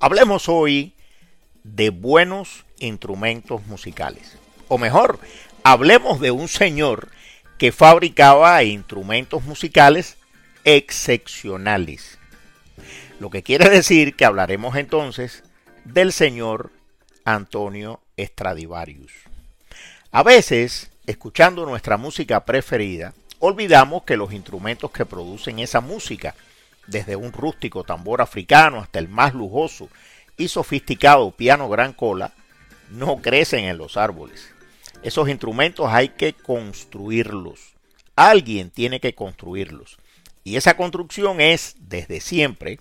Hablemos hoy de buenos instrumentos musicales. O mejor, hablemos de un señor que fabricaba instrumentos musicales excepcionales. Lo que quiere decir que hablaremos entonces del señor Antonio Stradivarius. A veces, escuchando nuestra música preferida, olvidamos que los instrumentos que producen esa música, desde un rústico tambor africano hasta el más lujoso y sofisticado piano gran cola, no crecen en los árboles. Esos instrumentos hay que construirlos. Alguien tiene que construirlos. Y esa construcción es, desde siempre,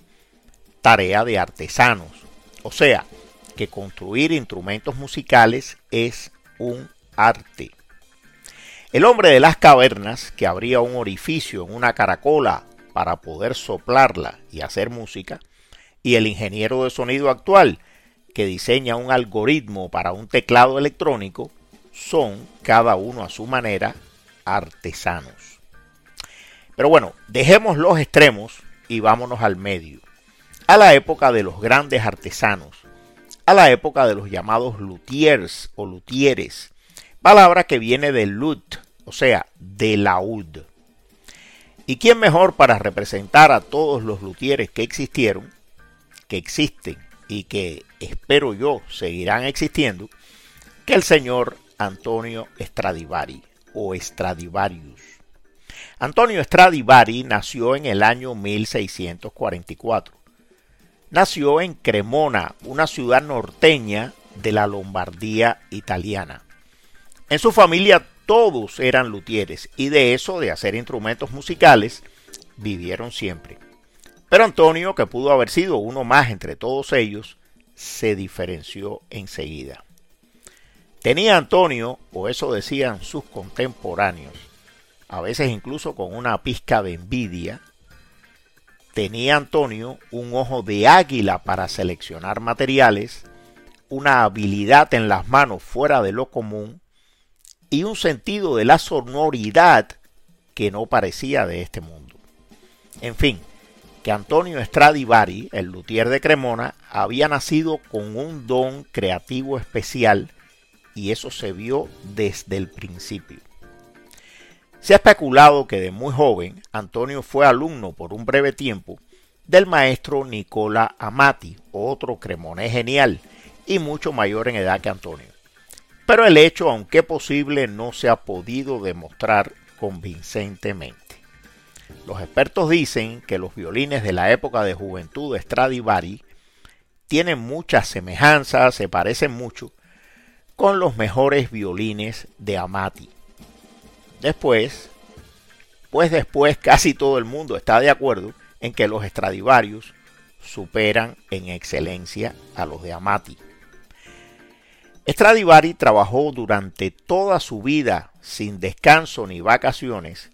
tarea de artesanos. O sea, que construir instrumentos musicales es un arte. El hombre de las cavernas, que abría un orificio en una caracola para poder soplarla y hacer música, y el ingeniero de sonido actual, que diseña un algoritmo para un teclado electrónico, son, cada uno a su manera, artesanos. Pero bueno, dejemos los extremos y vámonos al medio, a la época de los grandes artesanos, a la época de los llamados luthiers o luthieres, palabra que viene del lut, o sea, de laúd. ¿Y quién mejor para representar a todos los luthieres que existieron, que existen y que espero yo seguirán existiendo, que el señor Antonio Stradivari o Stradivarius? Antonio Stradivari nació en el año 1644. Nació en Cremona, una ciudad norteña de la Lombardía italiana. En su familia todos eran luthieres y de eso de hacer instrumentos musicales vivieron siempre. Pero Antonio, que pudo haber sido uno más entre todos ellos, se diferenció enseguida. Tenía Antonio, o eso decían sus contemporáneos, a veces incluso con una pizca de envidia, tenía Antonio un ojo de águila para seleccionar materiales, una habilidad en las manos fuera de lo común y un sentido de la sonoridad que no parecía de este mundo. En fin, que Antonio Stradivari, el luthier de Cremona, había nacido con un don creativo especial y eso se vio desde el principio. Se ha especulado que de muy joven Antonio fue alumno por un breve tiempo del maestro Nicola Amati, otro cremonés genial y mucho mayor en edad que Antonio pero el hecho, aunque posible, no se ha podido demostrar convincentemente. Los expertos dicen que los violines de la época de juventud de Stradivari tienen muchas semejanzas, se parecen mucho con los mejores violines de Amati. Después, pues después casi todo el mundo está de acuerdo en que los Stradivarius superan en excelencia a los de Amati. Stradivari trabajó durante toda su vida sin descanso ni vacaciones,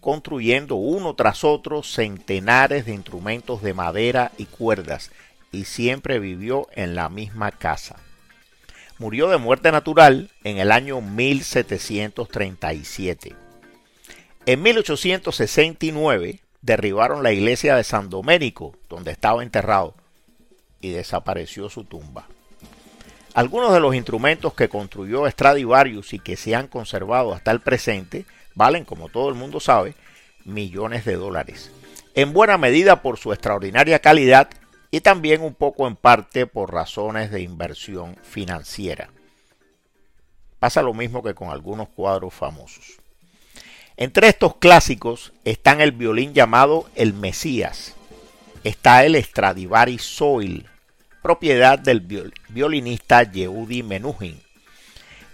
construyendo uno tras otro centenares de instrumentos de madera y cuerdas, y siempre vivió en la misma casa. Murió de muerte natural en el año 1737. En 1869 derribaron la iglesia de San Domenico, donde estaba enterrado, y desapareció su tumba. Algunos de los instrumentos que construyó Stradivarius y que se han conservado hasta el presente valen, como todo el mundo sabe, millones de dólares. En buena medida por su extraordinaria calidad y también un poco en parte por razones de inversión financiera. Pasa lo mismo que con algunos cuadros famosos. Entre estos clásicos están el violín llamado el Mesías, está el Stradivari Soil, propiedad del violinista Yehudi Menuhin.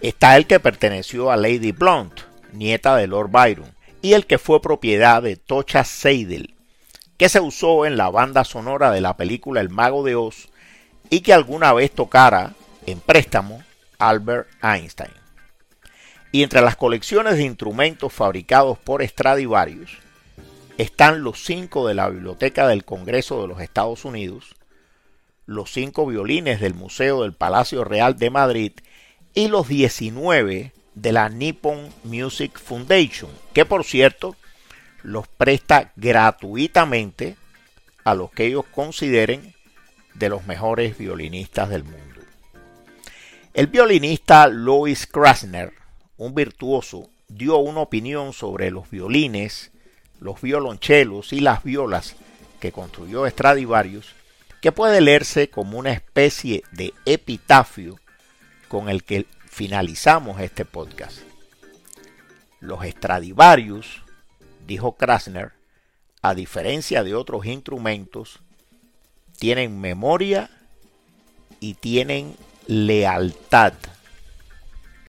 Está el que perteneció a Lady Blunt, nieta de Lord Byron, y el que fue propiedad de Tocha Seidel, que se usó en la banda sonora de la película El Mago de Oz y que alguna vez tocara en préstamo Albert Einstein. Y entre las colecciones de instrumentos fabricados por Stradivarius están los cinco de la Biblioteca del Congreso de los Estados Unidos, los cinco violines del Museo del Palacio Real de Madrid y los 19 de la Nippon Music Foundation, que por cierto los presta gratuitamente a los que ellos consideren de los mejores violinistas del mundo. El violinista Louis Krasner, un virtuoso, dio una opinión sobre los violines, los violonchelos y las violas que construyó Stradivarius, que puede leerse como una especie de epitafio con el que finalizamos este podcast. Los Stradivarius, dijo Krasner, a diferencia de otros instrumentos, tienen memoria y tienen lealtad